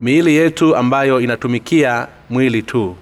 miili yetu ambayo inatumikia mwili tu.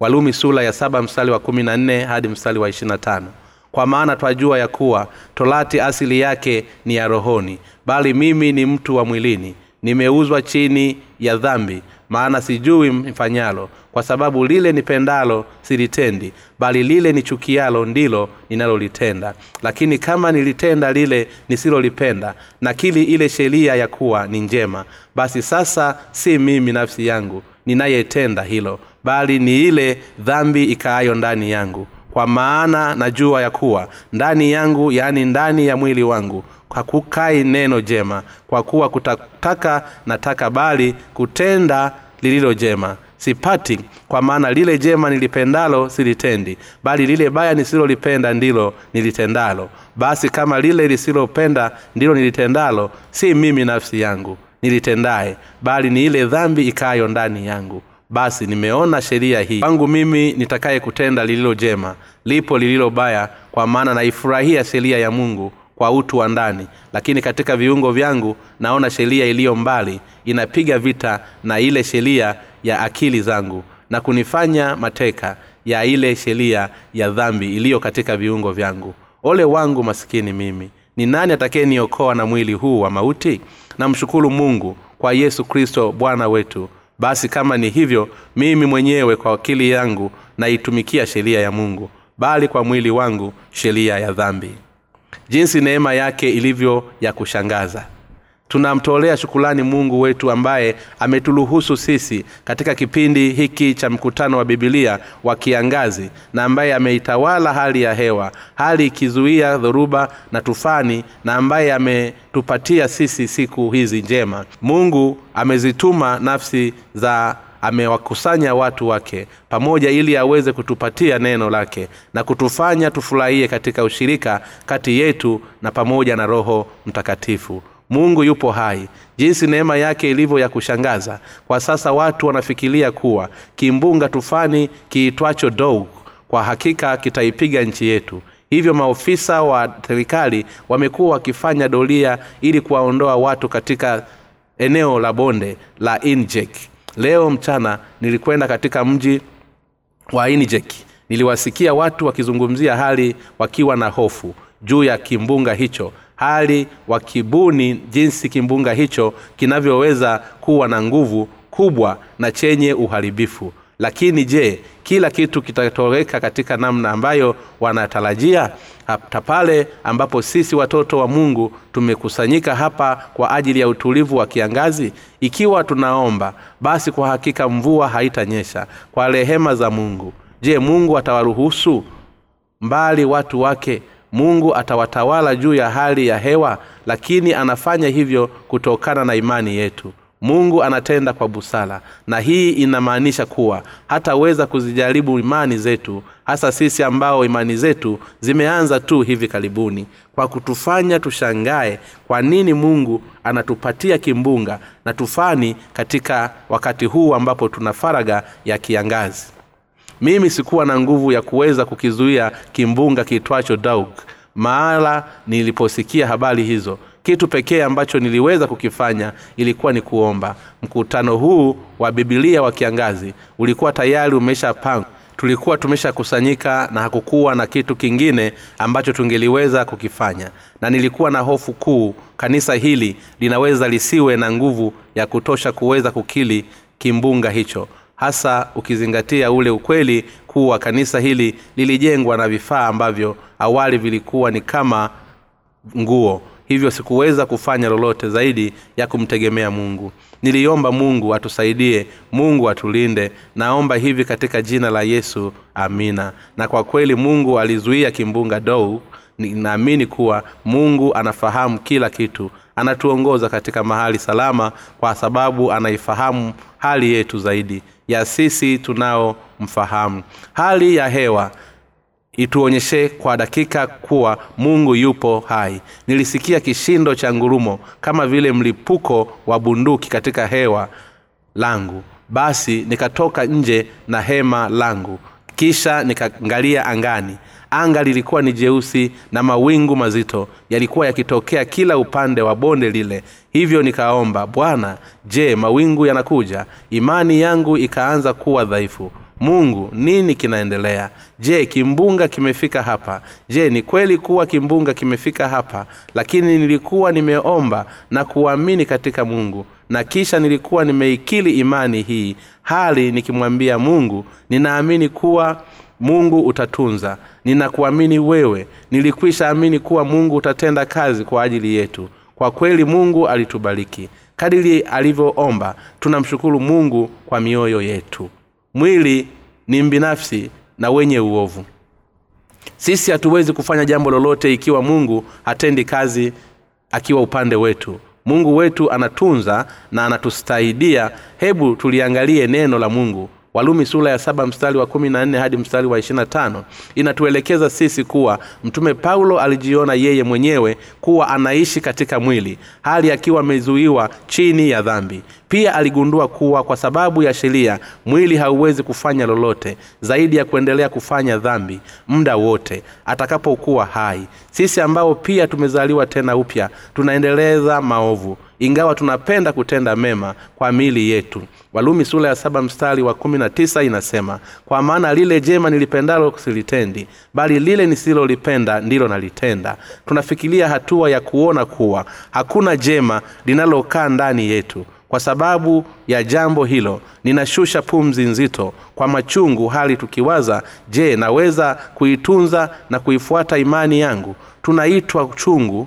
Walumi sula ya saba mstari wa kumi na nne hadi mstari wa ishirina tano. Kwa maana twajua ya kuwa torati asili yake ni ya rohoni bali mimi ni mtu wa mwilini. Nimeuzwa chini ya dhambi maana sijui mfanyalo kwa sababu lile nipendalo silitendi bali lile nichukialo ndilo ninalolitenda. Lakini kama nilitenda lile nisilolipenda nakili ile sheria ya kuwa ni njema basi sasa si mimi nafsi yangu ninayetenda hilo bali ni ile dhambi ikaayo ndani yangu kwa maana najua ya kuwa ndani yangu yaani ndani ya mwili wangu hakukai neno jema kwa kuwa kutataka nataka bali kutenda lililo jema. Sipati kwa maana lile jema nilipendalo silitendi bali lile baya nisilolipenda ndilo nilitendalo. Basi kama lile lisilopenda ndilo nilitendalo si mimi nafsi yangu nilitendaye bali ni ile dhambi ikayo ndani yangu basi nimeona sheria hii. Kwangu mimi nitakaye kutenda lililo jema lipo lililo baya kwa maana naifurahia sheria ya mungu kwa utu wa ndani. Lakini katika viungo vyangu naona sheria iliyo mbali inapiga vita na ile sheria ya akili zangu na kunifanya mateka ya ile sheria ya dhambi iliyo katika viungo vyangu. Ole wangu masikini mimi ni nani atakayeniokoa na mwili huu wa mauti? Namshukuru mungu kwa yesu kristo bwana wetu basi kama ni hivyo mimi mwenyewe kwa akili yangu naitumikia sheria ya mungu bali kwa mwili wangu sheria ya dhambi. Jinsi neema yake ilivyo ya kushangaza tunamtolea shukulani mungu wetu ambaye ameturuhusu sisi katika kipindi hiki cha mkutano wa bibilia wa kiangazi na ambaye ameitawala hali ya hewa hali ikizuia dhoruba na tufani na ambaye ametupatia sisi siku hizi njema. Mungu amezituma nafsi za amewakusanya watu wake pamoja ili aweze kutupatia neno lake na kutufanya tufurahie katika ushirika kati yetu na pamoja na roho mtakatifu mungu yupo hai. Jinsi neema yake ilivyo ya kushangaza kwa sasa watu wanafikiria kuwa kimbunga tufani kiitwacho dog kwa hakika kitaipiga nchi yetu. Hivyo maofisa wa serikali wamekuwa wakifanya doria ili kuwaondoa watu katika eneo la bonde la injek. Leo mchana nilikwenda katika mji wa injek. Niliwasikia watu wakizungumzia hali wakiwa na hofu juu ya kimbunga hicho hali wakibuni jinsi kimbunga hicho kinavyoweza kuwa na nguvu kubwa na chenye uharibifu. Lakini je kila kitu kitatoweka katika namna ambayo wanatarajia? Hata pale ambapo sisi watoto wa mungu tumekusanyika hapa kwa ajili ya utulivu wa kiangazi ikiwa tunaomba basi kwa hakika mvua haitanyesha kwa rehema za mungu. Je mungu atawaruhusu? Mbali watu wake mungu atawatawala juu ya hali ya hewa lakini anafanya hivyo kutokana na imani yetu. Mungu anatenda kwa busara na hii inamaanisha kuwa hataweza kuzijaribu imani zetu hasa sisi ambao imani zetu zimeanza tu hivi karibuni. Kwa kutufanya tushangae kwa nini mungu anatupatia kimbunga na tufani katika wakati huu ambapo tuna faraga ya kiangazi mimi sikuwa na nguvu ya kuweza kukizuia kimbunga kiitwacho daug. Mahala niliposikia habari hizo kitu pekee ambacho niliweza kukifanya ilikuwa ni kuomba. Mkutano huu wa bibilia wa kiangazi ulikuwa tayari umeshapangwa. Tulikuwa tumeshakusanyika na hakukuwa na kitu kingine ambacho tungeliweza kukifanya. Na nilikuwa na hofu kuu kanisa hili linaweza lisiwe na nguvu ya kutosha kuweza kukili kimbunga hicho hasa ukizingatia ule ukweli kuwa kanisa hili lilijengwa na vifaa ambavyo awali vilikuwa ni kama nguo. Hivyo sikuweza kufanya lolote zaidi ya kumtegemea mungu. Niliomba mungu atusaidie mungu atulinde. Naomba hivi katika jina la yesu amina. Na kwa kweli mungu alizuia kimbunga dou. Ninaamini kuwa mungu anafahamu kila kitu anatuongoza katika mahali salama kwa sababu anaifahamu hali yetu zaidi ya sisi tunaomfahamu. Hali ya hewa ituonyeshe kwa dakika kuwa mungu yupo hai. Nilisikia kishindo cha ngurumo kama vile mlipuko wa bunduki katika hewa langu. Basi nikatoka nje na hema langu. Kisha nikaangalia angani anga lilikuwa ni jeusi na mawingu mazito yalikuwa yakitokea kila upande wa bonde lile. Hivyo nikaomba bwana je mawingu yanakuja? Imani yangu ikaanza kuwa dhaifu. Mungu nini kinaendelea? Je kimbunga kimefika hapa? Je ni kweli kuwa kimbunga kimefika hapa? Lakini nilikuwa nimeomba na kuamini katika mungu na kisha nilikuwa nimeikili imani hii. Hali nikimwambia mungu ninaamini kuwa mungu utatunza. Ninakuamini wewe. Nilikwisha amini kuwa mungu utatenda kazi kwa ajili yetu. Kwa kweli mungu alitubariki. Kadiri alivyoomba tunamshukuru mungu kwa mioyo yetu. Mwili ni mbinafsi na wenye uovu. Sisi hatuwezi kufanya jambo lolote ikiwa mungu hatendi kazi akiwa upande wetu. Mungu wetu anatunza na anatusaidia. Hebu tuliangalie neno la mungu walumi sura ya saba mstari wa kumi na nne hadi mstari wa ishirina tano inatuelekeza sisi kuwa mtume paulo alijiona yeye mwenyewe kuwa anaishi katika mwili hali akiwa amezuiwa chini ya dhambi. Pia aligundua kuwa kwa sababu ya sheria mwili hauwezi kufanya lolote zaidi ya kuendelea kufanya dhambi muda wote atakapokuwa hai. Sisi ambao pia tumezaliwa tena upya tunaendeleza maovu ingawa tunapenda kutenda mema kwa mili yetu. Walumi sura ya saba mstari wa kumi na tisa inasema kwa maana lile jema nilipendalo silitendi bali lile nisilolipenda ndilo nalitenda. Tunafikiria hatua ya kuona kuwa hakuna jema linalokaa ndani yetu. Kwa sababu ya jambo hilo ninashusha pumzi nzito kwa machungu hali tukiwaza je naweza kuitunza na kuifuata imani yangu? Tunaitwa chungu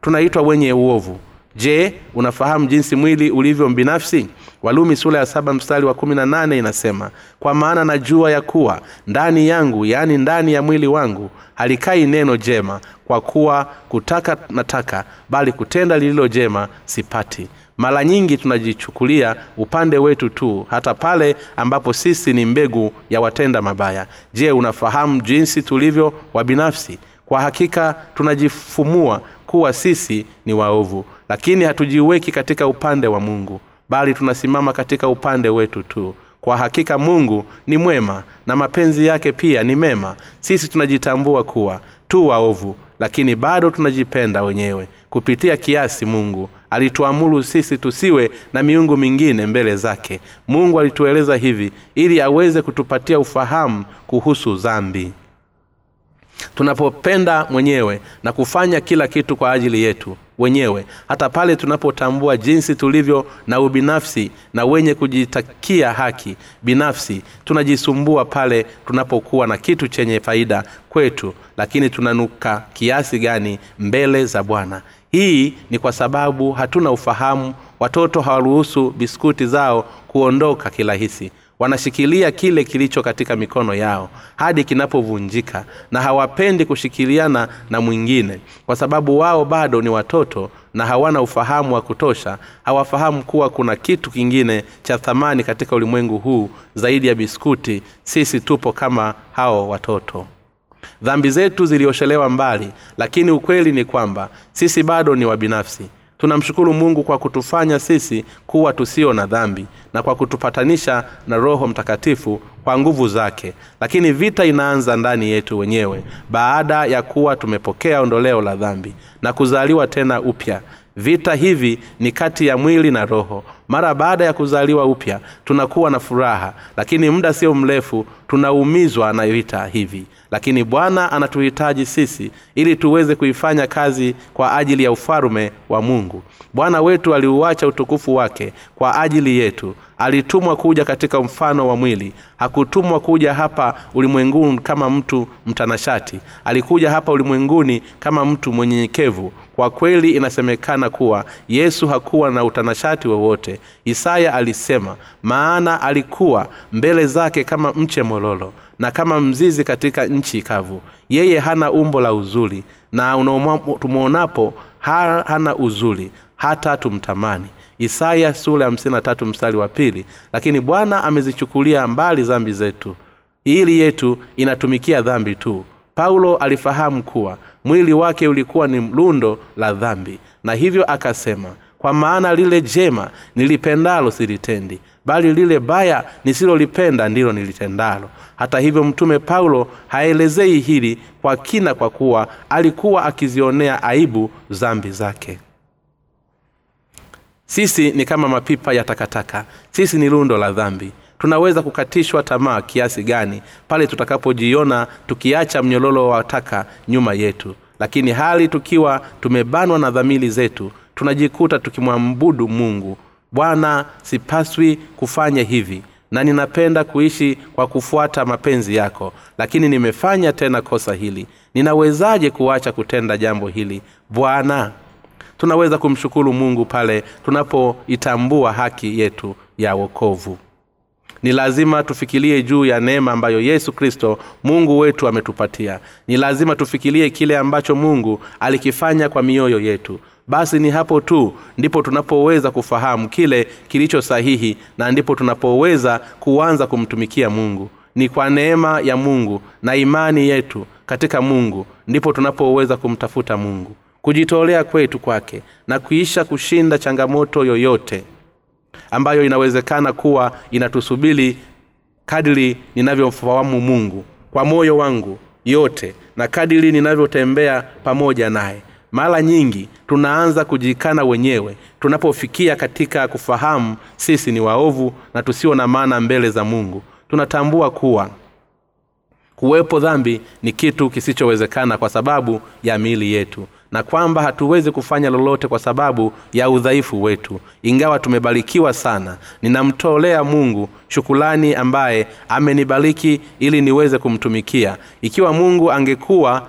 tunaitwa wenye uovu je unafahamu jinsi mwili ulivyo mbinafsi? Walumi sura ya saba mstari wa kumi na nane inasema kwa maana najua ya kuwa ndani yangu yaani ndani ya mwili wangu halikai neno jema kwa kuwa kutaka nataka bali kutenda lililo jema sipati. Mara nyingi tunajichukulia upande wetu tu hata pale ambapo sisi ni mbegu ya watenda mabaya. Je unafahamu jinsi tulivyo wa binafsi kwa hakika tunajifumua kuwa sisi ni waovu lakini hatujiweki katika upande wa mungu bali tunasimama katika upande wetu tu. Kwa hakika mungu ni mwema na mapenzi yake pia ni mema. Sisi tunajitambua kuwa tu waovu lakini bado tunajipenda wenyewe. Kupitia kiasi mungu alituamuru sisi tusiwe na miungu mingine mbele zake. Mungu alitueleza hivi ili aweze kutupatia ufahamu kuhusu dhambi tunapopenda mwenyewe na kufanya kila kitu kwa ajili yetu wenyewe hata pale tunapotambua jinsi tulivyo na ubinafsi na wenye kujitakia haki binafsi tunajisumbua pale tunapokuwa na kitu chenye faida kwetu lakini tunanuka kiasi gani mbele za bwana. Hii ni kwa sababu hatuna ufahamu watoto hawaruhusu biskuti zao kuondoka kirahisi wanashikilia kile kilicho katika mikono yao hadi kinapovunjika na hawapendi kushikiliana na mwingine kwa sababu wao bado ni watoto na hawana ufahamu wa kutosha hawafahamu kuwa kuna kitu kingine cha thamani katika ulimwengu huu zaidi ya biskuti. Sisi tupo kama hao watoto. Dhambi zetu zilioshelewa mbali lakini ukweli ni kwamba sisi bado ni wabinafsi tunamshukuru mungu kwa kutufanya sisi kuwa tusio na dhambi na kwa kutupatanisha na roho mtakatifu kwa nguvu zake. Lakini vita inaanza ndani yetu wenyewe baada ya kuwa tumepokea ondoleo la dhambi na kuzaliwa tena upya. Vita hivi ni kati ya mwili na roho mara baada ya kuzaliwa upya tunakuwa na furaha lakini muda sio mrefu tunaumizwa na vita hivi. Lakini bwana anatuhitaji sisi ili tuweze kuifanya kazi kwa ajili ya ufalume wa mungu. Bwana wetu aliuacha utukufu wake kwa ajili yetu. Alitumwa kuja katika mfano wa mwili. Hakutumwa kuja hapa ulimwenguni kama mtu mtanashati. Alikuja hapa ulimwenguni kama mtu mwenyenyekevu kwa kweli inasemekana kuwa yesu hakuwa na utanashati wowote isaya alisema maana alikuwa mbele zake kama mche mololo na kama mzizi katika nchi kavu. Yeye hana umbo la uzuri na tumwonapo hana uzuri hata tumtamani. Isaya sura mstari wa pili lakini bwana amezichukulia mbali dhambi zetu ili yetu inatumikia dhambi tu. Paulo alifahamu kuwa mwili wake ulikuwa ni lundo la dhambi na hivyo akasema kwa maana lile jema nilipendalo silitendi bali lile baya nisilolipenda ndilo nilitendalo. Hata hivyo mtume paulo haelezei hili kwa kina kwa kuwa alikuwa akizionea aibu zambi zake. Sisi ni kama mapipa ya takataka. Sisi ni lundo la dhambi. Tunaweza kukatishwa tamaa kiasi gani pale tutakapojiona tukiacha mnyololo wa taka nyuma yetu. Lakini hali tukiwa tumebanwa na dhamili zetu tunajikuta tukimwambudu mungu. Bwana sipaswi kufanya hivi na ninapenda kuishi kwa kufuata mapenzi yako lakini nimefanya tena kosa hili. Ninawezaje kuacha kutenda jambo hili? Bwana tunaweza kumshukuru mungu pale tunapoitambua haki yetu ya wokovu. Ni lazima tufikirie juu ya neema ambayo yesu kristo mungu wetu ametupatia. Ni lazima tufikirie kile ambacho mungu alikifanya kwa mioyo yetu basi ni hapo tu ndipo tunapoweza kufahamu kile kilicho sahihi na ndipo tunapoweza kuanza kumtumikia mungu. Ni kwa neema ya mungu na imani yetu katika mungu ndipo tunapoweza kumtafuta mungu. Kujitolea kwetu kwake na kuisha kushinda changamoto yoyote ambayo inawezekana kuwa inatusubiri kadiri ninavyomfahamu mungu kwa moyo wangu yote na kadiri ninavyotembea pamoja naye mara nyingi tunaanza kujikana wenyewe. Tunapofikia katika kufahamu sisi ni waovu na tusio na maana mbele za mungu. Tunatambua kuwa kuwepo dhambi ni kitu kisichowezekana kwa sababu ya miili yetu na kwamba hatuwezi kufanya lolote kwa sababu ya udhaifu wetu. Ingawa tumebarikiwa sana ninamtolea mungu shukulani ambaye amenibariki ili niweze kumtumikia. Ikiwa mungu angekuwa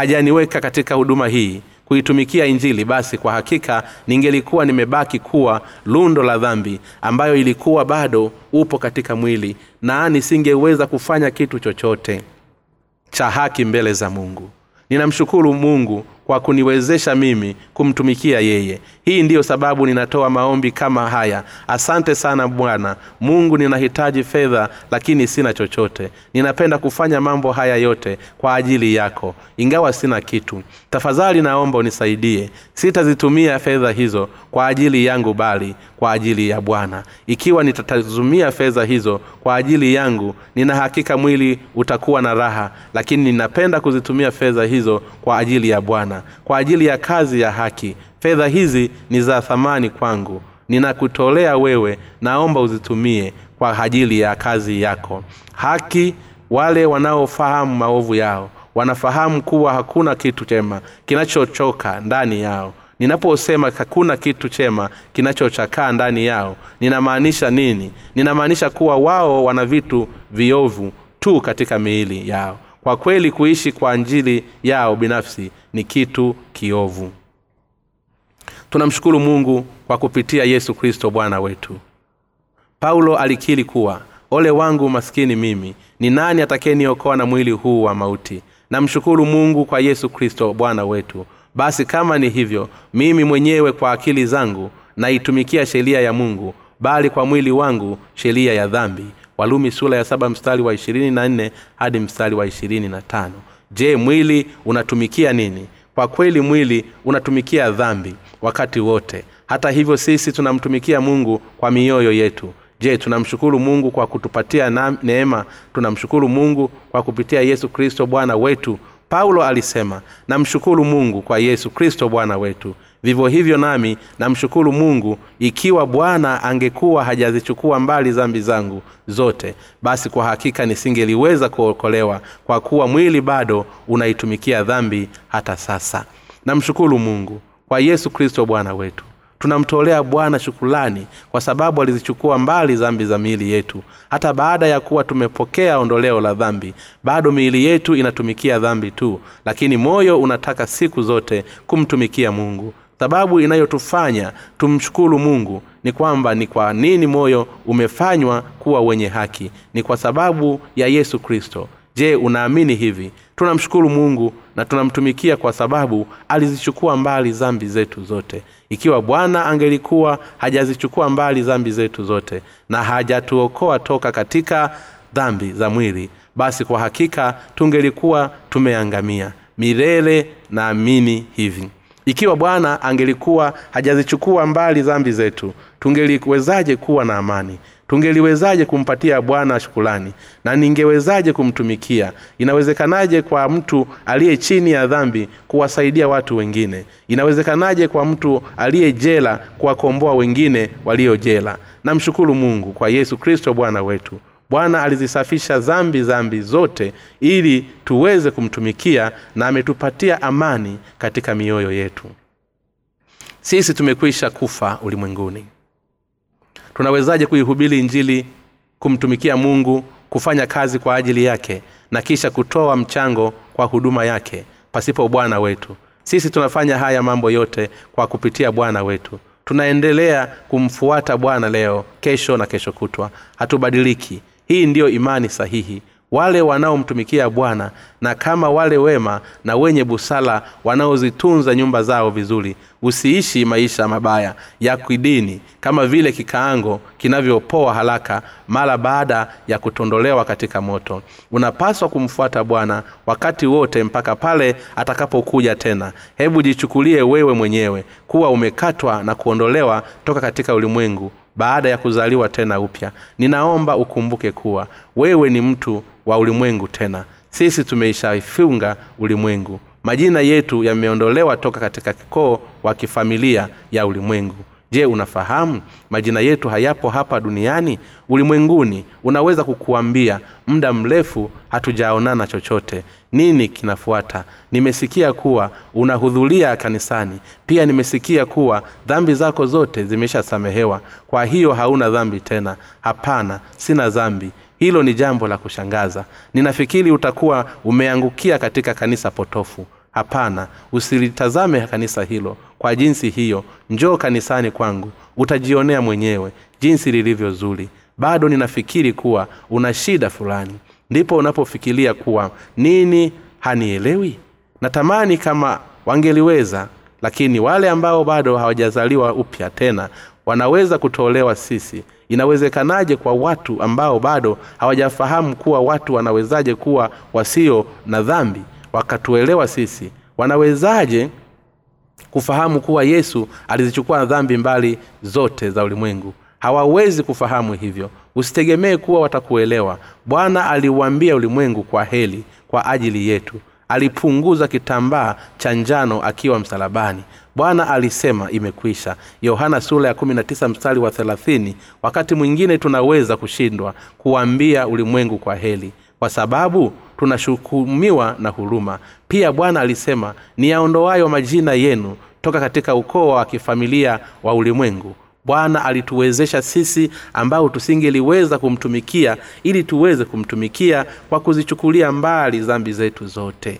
hajaniweka katika huduma hii kuitumikia injili basi kwa hakika ningelikuwa nimebaki kuwa lundo la dhambi ambayo ilikuwa bado upo katika mwili na nisingeweza kufanya kitu chochote cha haki mbele za mungu. Ninamshukuru mungu kwa kuniwezesha mimi kumtumikia yeye hii ndiyo sababu ninatoa maombi kama haya. Asante sana bwana. Mungu ninahitaji fedha lakini sina chochote. Ninapenda kufanya mambo haya yote kwa ajili yako. Ingawa sina kitu. Tafadhali naomba unisaidie. Sitazitumia fedha hizo kwa ajili yangu bali kwa ajili ya bwana. Ikiwa nitatazumia fedha hizo kwa ajili yangu nina hakika mwili utakuwa na raha lakini ninapenda kuzitumia fedha hizo kwa ajili ya bwana kwa ajili ya kazi ya haki fedha hizi ni za thamani kwangu. Ninakutolea wewe naomba uzitumie kwa ajili ya kazi yako. Haki wale wanaofahamu maovu yao wanafahamu kuwa hakuna kitu chema kinachochoka ndani yao. Ninaposema hakuna kitu chema kinachochakaa ndani yao ninamaanisha nini? Ninamaanisha kuwa wao wana vitu viovu tu katika miili yao. Kwa kweli kuishi kwa ajili yao binafsi ni kitu kiovu tunamshukuru mungu kwa kupitia yesu kristo bwana wetu. Paulo alikiri kuwa ole wangu maskini mimi ni nani atakayeniokoa na mwili huu wa mauti? Namshukuru mungu kwa yesu kristo bwana wetu. Basi kama ni hivyo mimi mwenyewe kwa akili zangu naitumikia sheria ya mungu bali kwa mwili wangu sheria ya dhambi. Walumi sura ya saba mstari wa ishirini na nne hadi mstari wa ishirini na tano. Je mwili unatumikia nini kwa kweli mwili unatumikia dhambi wakati wote. Hata hivyo sisi tunamtumikia mungu kwa mioyo yetu. Je tunamshukuru mungu kwa kutupatia neema? Tunamshukuru mungu kwa kupitia yesu kristo bwana wetu paulo alisema namshukuru mungu kwa yesu kristo bwana wetu. Vivyo hivyo nami namshukuru mungu ikiwa bwana angekuwa hajazichukua mbali zambi zangu zote basi kwa hakika nisingeliweza kuokolewa kwa kuwa mwili bado unaitumikia dhambi hata sasa. Namshukuru mungu kwa yesu kristo bwana wetu tunamtolea bwana shukulani kwa sababu alizichukua mbali dhambi za miili yetu. Hata baada ya kuwa tumepokea ondoleo la dhambi bado miili yetu inatumikia dhambi tu lakini moyo unataka siku zote kumtumikia mungu. Sababu inayotufanya tumshukuru mungu ni kwamba ni kwa nini moyo umefanywa kuwa wenye haki. Ni kwa sababu ya yesu kristo je unaamini hivi? Tunamshukuru mungu na tunamtumikia kwa sababu alizichukua mbali zambi zetu zote. Ikiwa bwana angelikuwa hajazichukua mbali zambi zetu zote na hajatuokoa toka katika dhambi za mwili basi kwa hakika tungelikuwa tumeangamia. Milele naamini hivi. Ikiwa bwana angelikuwa hajazichukua mbali zambi zetu tungeliwezaje kuwa na amani tungeliwezaje kumpatia bwana shukulani na ningewezaje kumtumikia? Inawezekanaje kwa mtu aliye chini ya dhambi kuwasaidia watu wengine? Inawezekanaje kwa mtu aliye jela kuwakomboa wengine walio jela? Namshukuru mungu kwa yesu kristo bwana wetu. Bwana alizisafisha dhambi dhambi zote ili tuweze kumtumikia na ametupatia amani katika mioyo yetu. Sisi tumekwisha kufa ulimwenguni tunawezaje kuihubiri injili kumtumikia mungu kufanya kazi kwa ajili yake na kisha kutoa mchango kwa huduma yake pasipo bwana wetu? Sisi tunafanya haya mambo yote kwa kupitia bwana wetu. Tunaendelea kumfuata bwana leo kesho na kesho kutwa. Hatubadiliki. Hii ndiyo imani sahihi wale wanaomtumikia bwana na kama wale wema na wenye busala wanaozitunza nyumba zao vizuri usiishi maisha mabaya ya kidini kama vile kikaango kinavyopoa haraka mara baada ya kutondolewa katika moto. Unapaswa kumfuata bwana wakati wote mpaka pale atakapokuja tena. Hebu jichukulie wewe mwenyewe kuwa umekatwa na kuondolewa toka katika ulimwengu baada ya kuzaliwa tena upya. Ninaomba ukumbuke kuwa wewe ni mtu wa ulimwengu tena. Sisi tumeishaifunga ulimwengu. Majina yetu yameondolewa toka katika kikoo wa kifamilia ya ulimwengu je unafahamu majina yetu hayapo hapa duniani ulimwenguni? Unaweza kukuambia muda mrefu hatujaonana chochote. Nini kinafuata? Nimesikia kuwa unahudhuria kanisani. Pia nimesikia kuwa dhambi zako zote zimeshasamehewa. Kwa hiyo hauna dhambi tena. Hapana sina dhambi. Hilo ni jambo la kushangaza. Ninafikiri utakuwa umeangukia katika kanisa potofu hapana usilitazame kanisa hilo. Kwa jinsi hiyo njoo kanisani kwangu utajionea mwenyewe jinsi lilivyo zuri. Bado ninafikiri kuwa una shida fulani. Ndipo unapofikiria kuwa nini hanielewi? Natamani kama wangeliweza lakini wale ambao bado hawajazaliwa upya tena wanaweza kutolewa sisi. Inawezekanaje kwa watu ambao bado hawajafahamu kuwa watu wanawezaje kuwa wasio na dhambi wakatuelewa sisi wanawezaje kufahamu kuwa yesu alizichukua dhambi mbali zote za ulimwengu? Hawawezi kufahamu hivyo. Usitegemee kuwa watakuelewa. Bwana aliuambia ulimwengu kwa heli kwa ajili yetu. Alipunguza kitambaa cha njano akiwa msalabani. Bwana alisema imekwisha. Yohana sura ya 19 mstari wa 30 wakati mwingine tunaweza kushindwa kuambia ulimwengu kwa heli kwa sababu tunashukumiwa na huruma. Pia bwana alisema niyaondoayo majina yenu toka katika ukoo wa kifamilia wa ulimwengu. Bwana alituwezesha sisi ambao tusingeliweza kumtumikia ili tuweze kumtumikia kwa kuzichukulia mbali dhambi zetu zote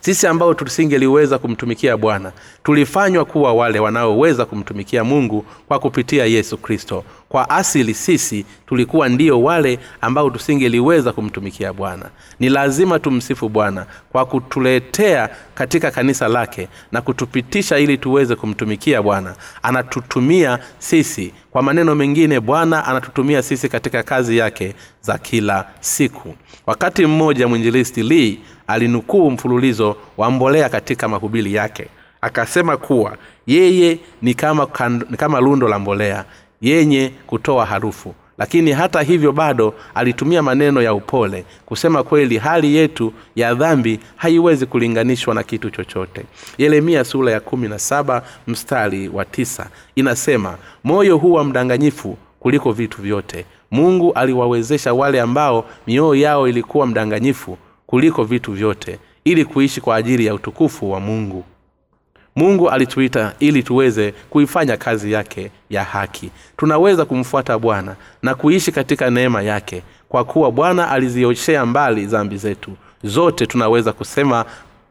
sisi ambao tusingeliweza kumtumikia bwana tulifanywa kuwa wale wanaoweza kumtumikia mungu kwa kupitia yesu kristo. Kwa asili sisi tulikuwa ndio wale ambao tusingeliweza kumtumikia bwana. Ni lazima tumsifu bwana kwa kutuletea katika kanisa lake na kutupitisha ili tuweze kumtumikia bwana. Anatutumia sisi. Kwa maneno mengine bwana anatutumia sisi katika kazi yake za kila siku. Wakati mmoja mwinjilisti lee alinukuu mfululizo wa mbolea katika mahubiri yake. Akasema kuwa yeye ni kama, kan, ni kama lundo la mbolea yenye kutoa harufu. Lakini hata hivyo bado alitumia maneno ya upole kusema kweli hali yetu ya dhambi haiwezi kulinganishwa na kitu chochote. Yeremia sura ya kumi na saba mstari wa tisa inasema moyo huwa mdanganyifu kuliko vitu vyote. Mungu aliwawezesha wale ambao mioyo yao ilikuwa mdanganyifu kuliko vitu vyote ili kuishi kwa ajili ya utukufu wa mungu. Mungu alituita ili tuweze kuifanya kazi yake ya haki. Tunaweza kumfuata bwana na kuishi katika neema yake kwa kuwa bwana alizioshea mbali dhambi zetu. Zote tunaweza kusema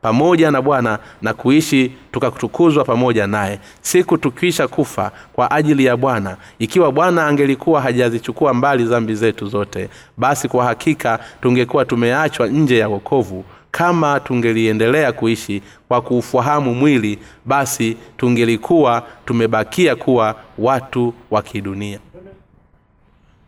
pamoja na bwana na kuishi tukatukuzwa pamoja naye. Siku tukisha kufa kwa ajili ya bwana ikiwa bwana angelikuwa hajazichukua mbali dhambi zetu zote basi kwa hakika tungekuwa tumeachwa nje ya wokovu. Kama tungeliendelea kuishi kwa kuufahamu mwili basi tungelikuwa tumebakia kuwa watu wa kidunia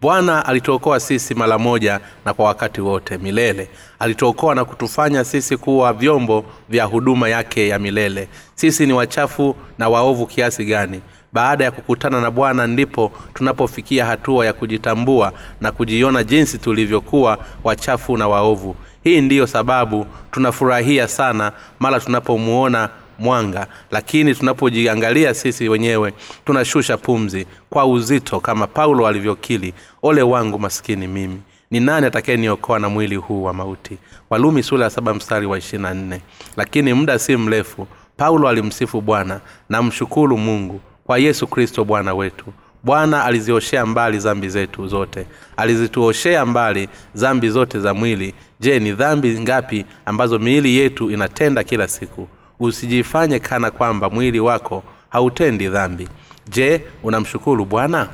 bwana alituokoa sisi mara moja na kwa wakati wote milele. Alituokoa na kutufanya sisi kuwa vyombo vya huduma yake ya milele. Sisi ni wachafu na waovu kiasi gani? Baada ya kukutana na bwana ndipo tunapofikia hatua ya kujitambua na kujiona jinsi tulivyokuwa wachafu na waovu. Hii ndiyo sababu tunafurahia sana mara tunapomuona mwanga lakini tunapojiangalia sisi wenyewe tunashusha pumzi kwa uzito kama paulo alivyokili ole wangu maskini mimi ni nani atakayeniokoa na mwili huu wa mauti? Walumi sura ya saba mstari wa ishirina nne. Lakini muda si mrefu paulo alimsifu bwana na mshukuru mungu kwa yesu kristo bwana wetu. Bwana alizioshea mbali zambi zetu zote alizituoshea mbali zambi zote za mwili. Je ni dhambi ngapi ambazo miili yetu inatenda kila siku usijifanye kana kwamba mwili wako hautendi dhambi. Je unamshukuru bwana?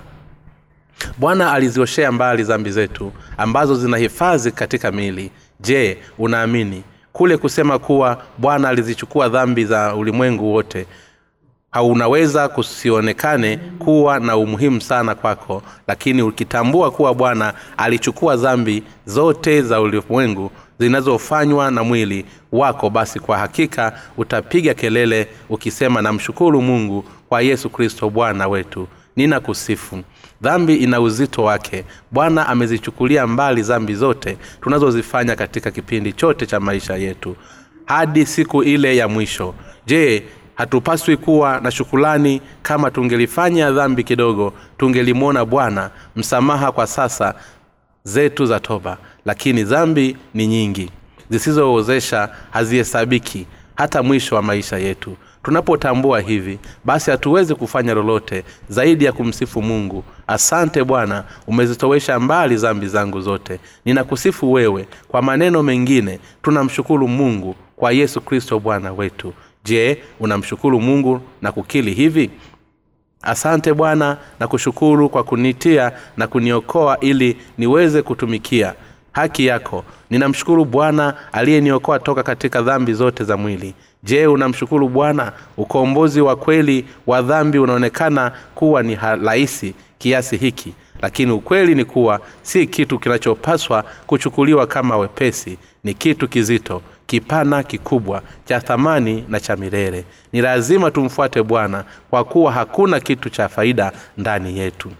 Bwana alizioshea mbali zambi zetu ambazo zinahifadhi katika miili. Je unaamini? Kule kusema kuwa bwana alizichukua dhambi za ulimwengu wote haunaweza kusionekane kuwa na umuhimu sana kwako. Lakini ukitambua kuwa bwana alichukua dhambi zote za ulimwengu zinazofanywa na mwili wako basi kwa hakika utapiga kelele ukisema namshukuru mungu kwa yesu kristo bwana wetu. Nina kusifu dhambi ina uzito wake. Bwana amezichukulia mbali dhambi zote tunazozifanya katika kipindi chote cha maisha yetu hadi siku ile ya mwisho. Je hatupaswi kuwa na shukulani kama tungelifanya dhambi kidogo tungelimwona bwana? Msamaha kwa sasa zetu za toba lakini dhambi ni nyingi zisizowezesha hazihesabiki hata mwisho wa maisha yetu. Tunapotambua hivi basi hatuwezi kufanya lolote zaidi ya kumsifu mungu. Asante bwana umezitowesha mbali zambi zangu zote. Ninakusifu wewe kwa maneno mengine. Tunamshukuru mungu kwa yesu kristo bwana wetu. Je unamshukuru mungu na kukili hivi asante bwana na kushukuru kwa kunitia na kuniokoa ili niweze kutumikia. Haki yako. Ninamshukuru bwana aliyeniokoa toka katika dhambi zote za mwili. Je unamshukuru bwana? Ukombozi wa kweli wa dhambi unaonekana kuwa ni rahisi kiasi hiki. Lakini ukweli ni kuwa si kitu kinachopaswa kuchukuliwa kama wepesi. Ni kitu kizito kipana kikubwa cha thamani na cha milele. Ni lazima tumfuate bwana kwa kuwa hakuna kitu cha faida ndani yetu.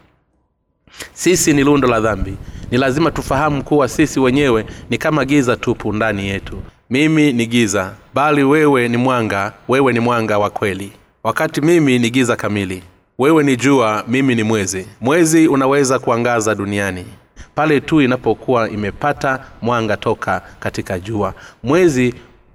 Sisi ni lundo la dhambi. Ni lazima tufahamu kuwa sisi wenyewe ni kama giza tupu ndani yetu. Mimi ni giza bali wewe ni mwanga. Wewe ni mwanga wa kweli. Wakati mimi ni giza kamili wewe ni jua mimi ni mwezi. Mwezi unaweza kuangaza duniani pale tu inapokuwa imepata mwanga toka katika jua. Mwezi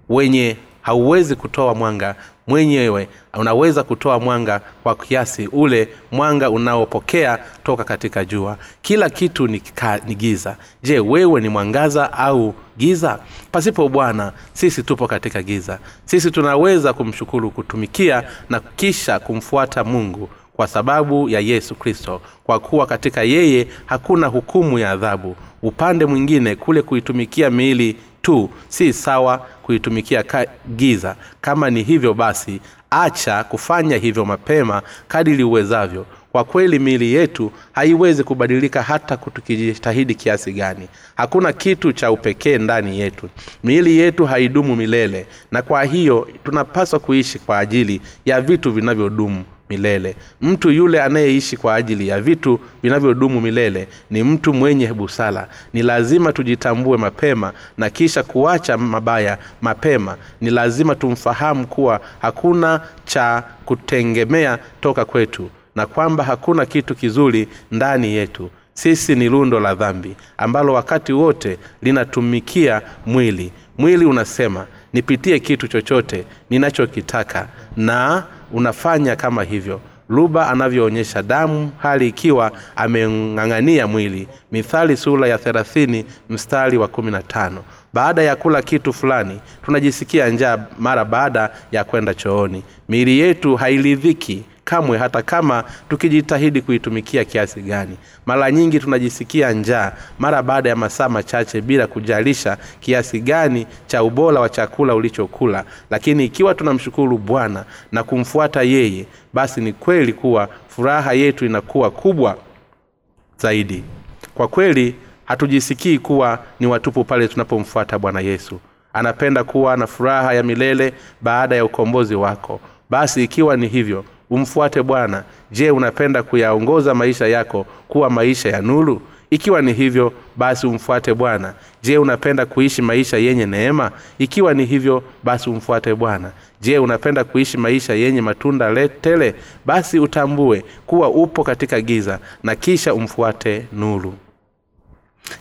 wenye hauwezi kutoa mwanga mwenyewe unaweza kutoa mwanga kwa kiasi ule mwanga unaopokea toka katika jua. Kila kitu ni, ka, ni giza. Je wewe ni mwangaza au giza? Pasipo bwana sisi tupo katika giza. Sisi tunaweza kumshukuru kutumikia na kisha kumfuata mungu kwa sababu ya yesu kristo. Kwa kuwa katika yeye hakuna hukumu ya adhabu. Upande mwingine kule kuitumikia miili tu si sawa kuitumikia ka giza. Kama ni hivyo basi acha kufanya hivyo mapema kadili uwezavyo. Kwa kweli miili yetu haiwezi kubadilika hata tukijitahidi kiasi gani. Hakuna kitu cha upekee ndani yetu. Miili yetu haidumu milele na kwa hiyo tunapaswa kuishi kwa ajili ya vitu vinavyodumu milele. Mtu yule anayeishi kwa ajili ya vitu vinavyodumu milele ni mtu mwenye busara. Ni lazima tujitambue mapema na kisha kuacha mabaya mapema. Ni lazima tumfahamu kuwa hakuna cha kutengemea toka kwetu na kwamba hakuna kitu kizuri ndani yetu. Sisi ni lundo la dhambi ambalo wakati wote linatumikia mwili. Mwili unasema nipitie kitu chochote ninachokitaka na unafanya kama hivyo. Luba anavyoonyesha damu hali ikiwa ameng'ang'ania mwili. Mithali sura ya thelathini mstari wa kumi na tano. Baada ya kula kitu fulani tunajisikia njaa mara baada ya kwenda chooni. Miili yetu hairidhiki kamwe hata kama tukijitahidi kuitumikia kiasi gani. Mara nyingi tunajisikia njaa mara baada ya masaa machache bila kujalisha kiasi gani cha ubora wa chakula ulichokula. Lakini ikiwa tunamshukuru bwana na kumfuata yeye basi ni kweli kuwa furaha yetu inakuwa kubwa zaidi. Kwa kweli hatujisikii kuwa ni watupu pale tunapomfuata bwana yesu. Anapenda kuwa na furaha ya milele baada ya ukombozi wako. Basi ikiwa ni hivyo umfuate bwana. Je unapenda kuyaongoza maisha yako kuwa maisha ya nuru? Ikiwa ni hivyo basi umfuate bwana. Je unapenda kuishi maisha yenye neema? Ikiwa ni hivyo basi umfuate bwana. Je unapenda kuishi maisha yenye matunda letele basi utambue kuwa upo katika giza na kisha umfuate nuru.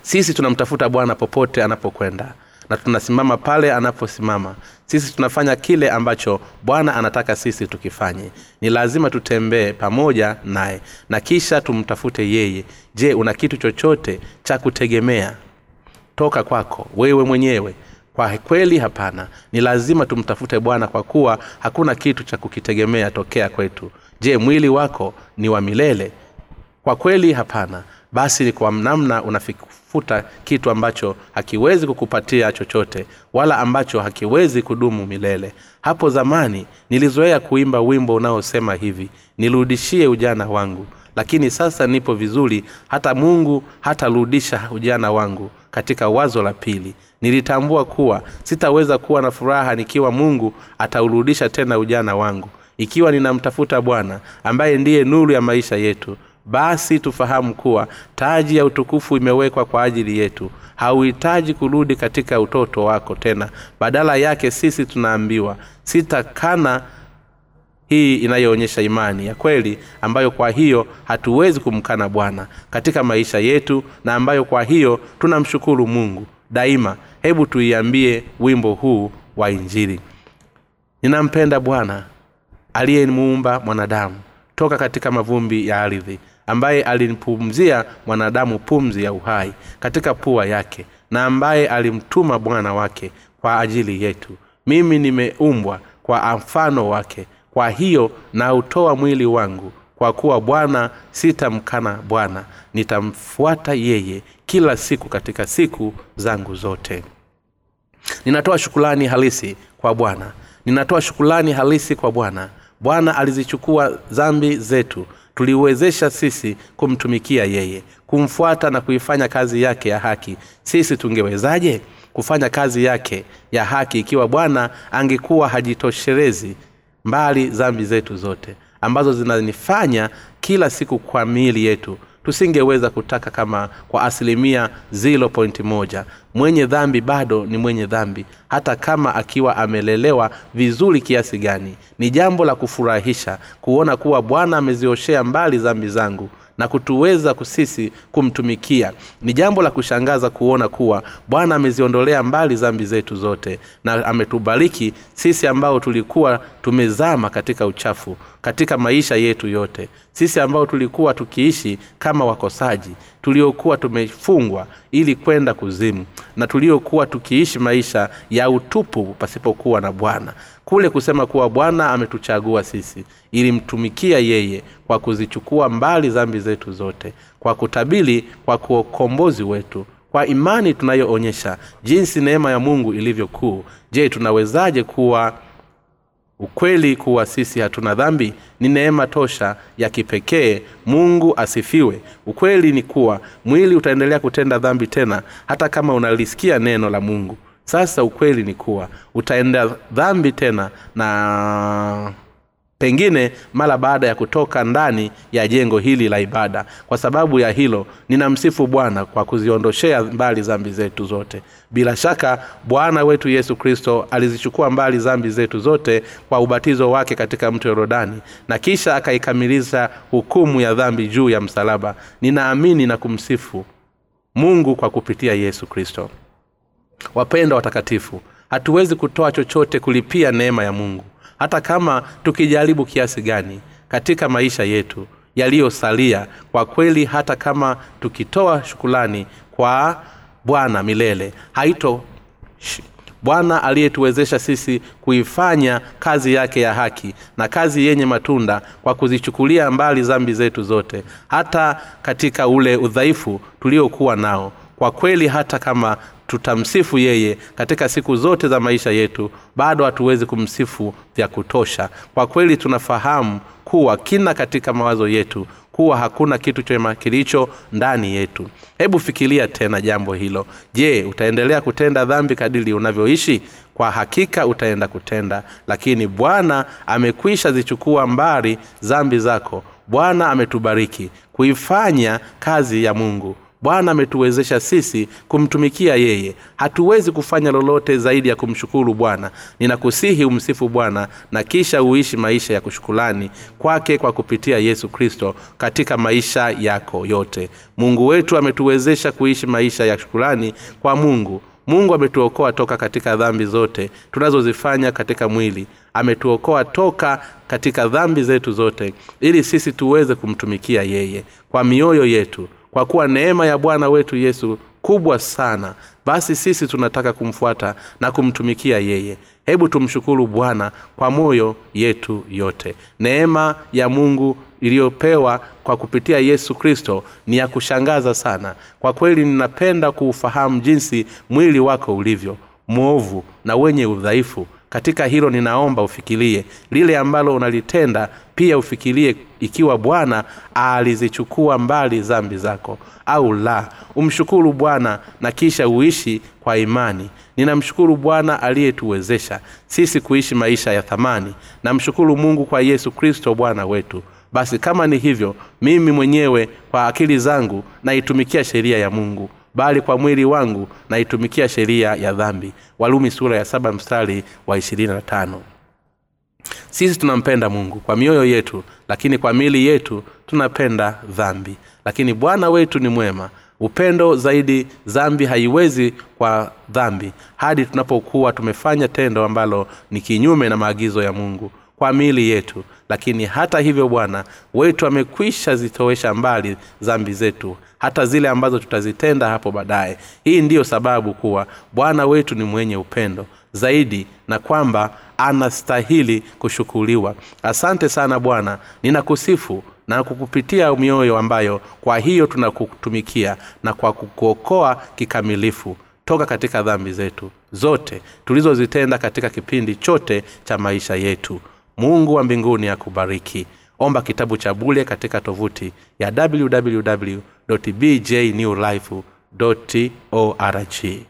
Sisi tunamtafuta bwana popote anapokwenda na tunasimama pale anaposimama. Sisi tunafanya kile ambacho bwana anataka sisi tukifanye. Ni lazima tutembee pamoja naye na kisha tumtafute yeye. Je una kitu chochote cha kutegemea toka kwako wewe mwenyewe? Kwa kweli hapana. Ni lazima tumtafute bwana kwa kuwa hakuna kitu cha kukitegemea tokea kwetu. Je mwili wako ni wa milele? Kwa kweli hapana basi ni kwa namna unafifuta kitu ambacho hakiwezi kukupatia chochote wala ambacho hakiwezi kudumu milele. Hapo zamani nilizoea kuimba wimbo unaosema hivi nirudishie ujana wangu. Lakini sasa nipo vizuri hata mungu hatarudisha ujana wangu katika wazo la pili. Nilitambua kuwa sitaweza kuwa na furaha nikiwa mungu ataurudisha tena ujana wangu. Ikiwa ninamtafuta bwana ambaye ndiye nuru ya maisha yetu basi tufahamu kuwa taji ya utukufu imewekwa kwa ajili yetu. Hauhitaji kurudi katika utoto wako tena. Badala yake sisi tunaambiwa sitakana hii inayoonyesha imani ya kweli ambayo kwa hiyo hatuwezi kumkana bwana katika maisha yetu na ambayo kwa hiyo tunamshukuru mungu daima. Hebu tuiambie wimbo huu wa injili. Ninampenda bwana aliyemuumba mwanadamu toka katika mavumbi ya ardhi ambaye alimpumzia mwanadamu pumzi ya uhai katika pua yake na ambaye alimtuma bwana wake kwa ajili yetu. Mimi nimeumbwa kwa mfano wake. Kwa hiyo nautoa mwili wangu kwa kuwa bwana sitamkana bwana. Nitamfuata yeye kila siku katika siku zangu zote. Ninatoa shukulani halisi kwa bwana. Ninatoa shukulani halisi kwa bwana. Bwana alizichukua dhambi zetu tuliwezesha sisi kumtumikia yeye kumfuata na kuifanya kazi yake ya haki. Sisi tungewezaje kufanya kazi yake ya haki ikiwa bwana angekuwa hajitoshelezi mbali dhambi zetu zote ambazo zinanifanya kila siku kwa miili yetu tusingeweza kutaka kama kwa asilimia 1 mwenye dhambi bado ni mwenye dhambi hata kama akiwa amelelewa vizuri kiasi gani. Ni jambo la kufurahisha kuona kuwa bwana amezioshea mbali dhambi zangu na kutuweza sisi kumtumikia. Ni jambo la kushangaza kuona kuwa bwana ameziondolea mbali zambi zetu zote na ametubariki sisi ambao tulikuwa tumezama katika uchafu katika maisha yetu yote. Sisi ambao tulikuwa tukiishi kama wakosaji tuliokuwa tumefungwa ili kwenda kuzimu na tuliokuwa tukiishi maisha ya utupu pasipokuwa na bwana kule kusema kuwa bwana ametuchagua sisi ilimtumikia yeye kwa kuzichukua mbali dhambi zetu zote kwa kutabili kwa kuokombozi wetu. Kwa imani tunayoonyesha jinsi neema ya mungu ilivyokuu je tunawezaje kuwa ukweli kuwa sisi hatuna dhambi? Ni neema tosha ya kipekee. Mungu asifiwe. Ukweli ni kuwa mwili utaendelea kutenda dhambi tena hata kama unalisikia neno la mungu sasa ukweli ni kuwa utaenda dhambi tena na pengine mara baada ya kutoka ndani ya jengo hili la ibada. Kwa sababu ya hilo ninamsifu bwana kwa kuziondoshea mbali zambi zetu zote. Bila shaka bwana wetu yesu kristo alizichukua mbali zambi zetu zote kwa ubatizo wake katika mto yorodani na kisha akaikamilisha hukumu ya dhambi juu ya msalaba. Ninaamini na kumsifu mungu kwa kupitia yesu kristo wapenda watakatifu hatuwezi kutoa chochote kulipia neema ya mungu. Hata kama tukijaribu kiasi gani katika maisha yetu yaliyosalia kwa kweli hata kama tukitoa shukulani kwa bwana milele haito bwana aliyetuwezesha sisi kuifanya kazi yake ya haki na kazi yenye matunda kwa kuzichukulia mbali zambi zetu zote hata katika ule udhaifu tuliokuwa nao kwa kweli hata kama tutamsifu yeye katika siku zote za maisha yetu bado hatuwezi kumsifu vya kutosha. Kwa kweli tunafahamu kuwa kina katika mawazo yetu kuwa hakuna kitu chema kilicho ndani yetu. Hebu fikiria tena jambo hilo. Je utaendelea kutenda dhambi kadili unavyoishi? Kwa hakika utaenda kutenda lakini bwana amekwisha zichukua mbali zambi zako. Bwana ametubariki kuifanya kazi ya mungu bwana ametuwezesha sisi kumtumikia yeye. Hatuwezi kufanya lolote zaidi ya kumshukuru bwana. Ninakusihi umsifu bwana na kisha uishi maisha ya kushukulani kwake kwa kupitia yesu kristo katika maisha yako yote. Mungu wetu ametuwezesha kuishi maisha ya shukulani kwa mungu. Mungu ametuokoa toka katika dhambi zote tunazozifanya katika mwili. Ametuokoa toka katika dhambi zetu zote ili sisi tuweze kumtumikia yeye. Kwa mioyo yetu kwa kuwa neema ya bwana wetu yesu kubwa sana. Basi sisi tunataka kumfuata na kumtumikia yeye. Hebu tumshukuru bwana kwa moyo yetu yote. Neema ya mungu iliyopewa kwa kupitia yesu kristo ni ya kushangaza sana. Kwa kweli ninapenda kuufahamu jinsi mwili wako ulivyo mwovu na wenye udhaifu katika hilo ninaomba ufikirie. Lile ambalo unalitenda pia ufikirie ikiwa bwana alizichukua mbali zambi zako au la. Umshukuru bwana na kisha uishi kwa imani. Ninamshukuru bwana aliyetuwezesha sisi kuishi maisha ya thamani. Namshukuru mungu kwa yesu kristo bwana wetu. Basi kama ni hivyo mimi mwenyewe kwa akili zangu naitumikia sheria ya mungu bali kwa mwili wangu naitumikia sheria ya dhambi. Walumi sura ya saba mstari wa ishirini na tano. Sisi tunampenda mungu kwa mioyo yetu lakini kwa mili yetu tunapenda dhambi. Lakini bwana wetu ni mwema. Upendo zaidi dhambi haiwezi kwa dhambi. Hadi tunapokuwa tumefanya tendo ambalo ni kinyume na maagizo ya mungu kwa miili yetu. Lakini hata hivyo bwana wetu amekwisha zitowesha mbali dhambi zetu hata zile ambazo tutazitenda hapo baadaye. Hii ndiyo sababu kuwa bwana wetu ni mwenye upendo zaidi na kwamba anastahili kushukuliwa. Asante sana bwana. Ninakusifu na kukupitia mioyo ambayo kwa hiyo tunakutumikia na kwa kukuokoa kikamilifu toka katika dhambi zetu zote tulizozitenda katika kipindi chote cha maisha yetu mungu wa mbinguni akubariki. Omba kitabu cha bule katika tovuti ya www bjnewlife org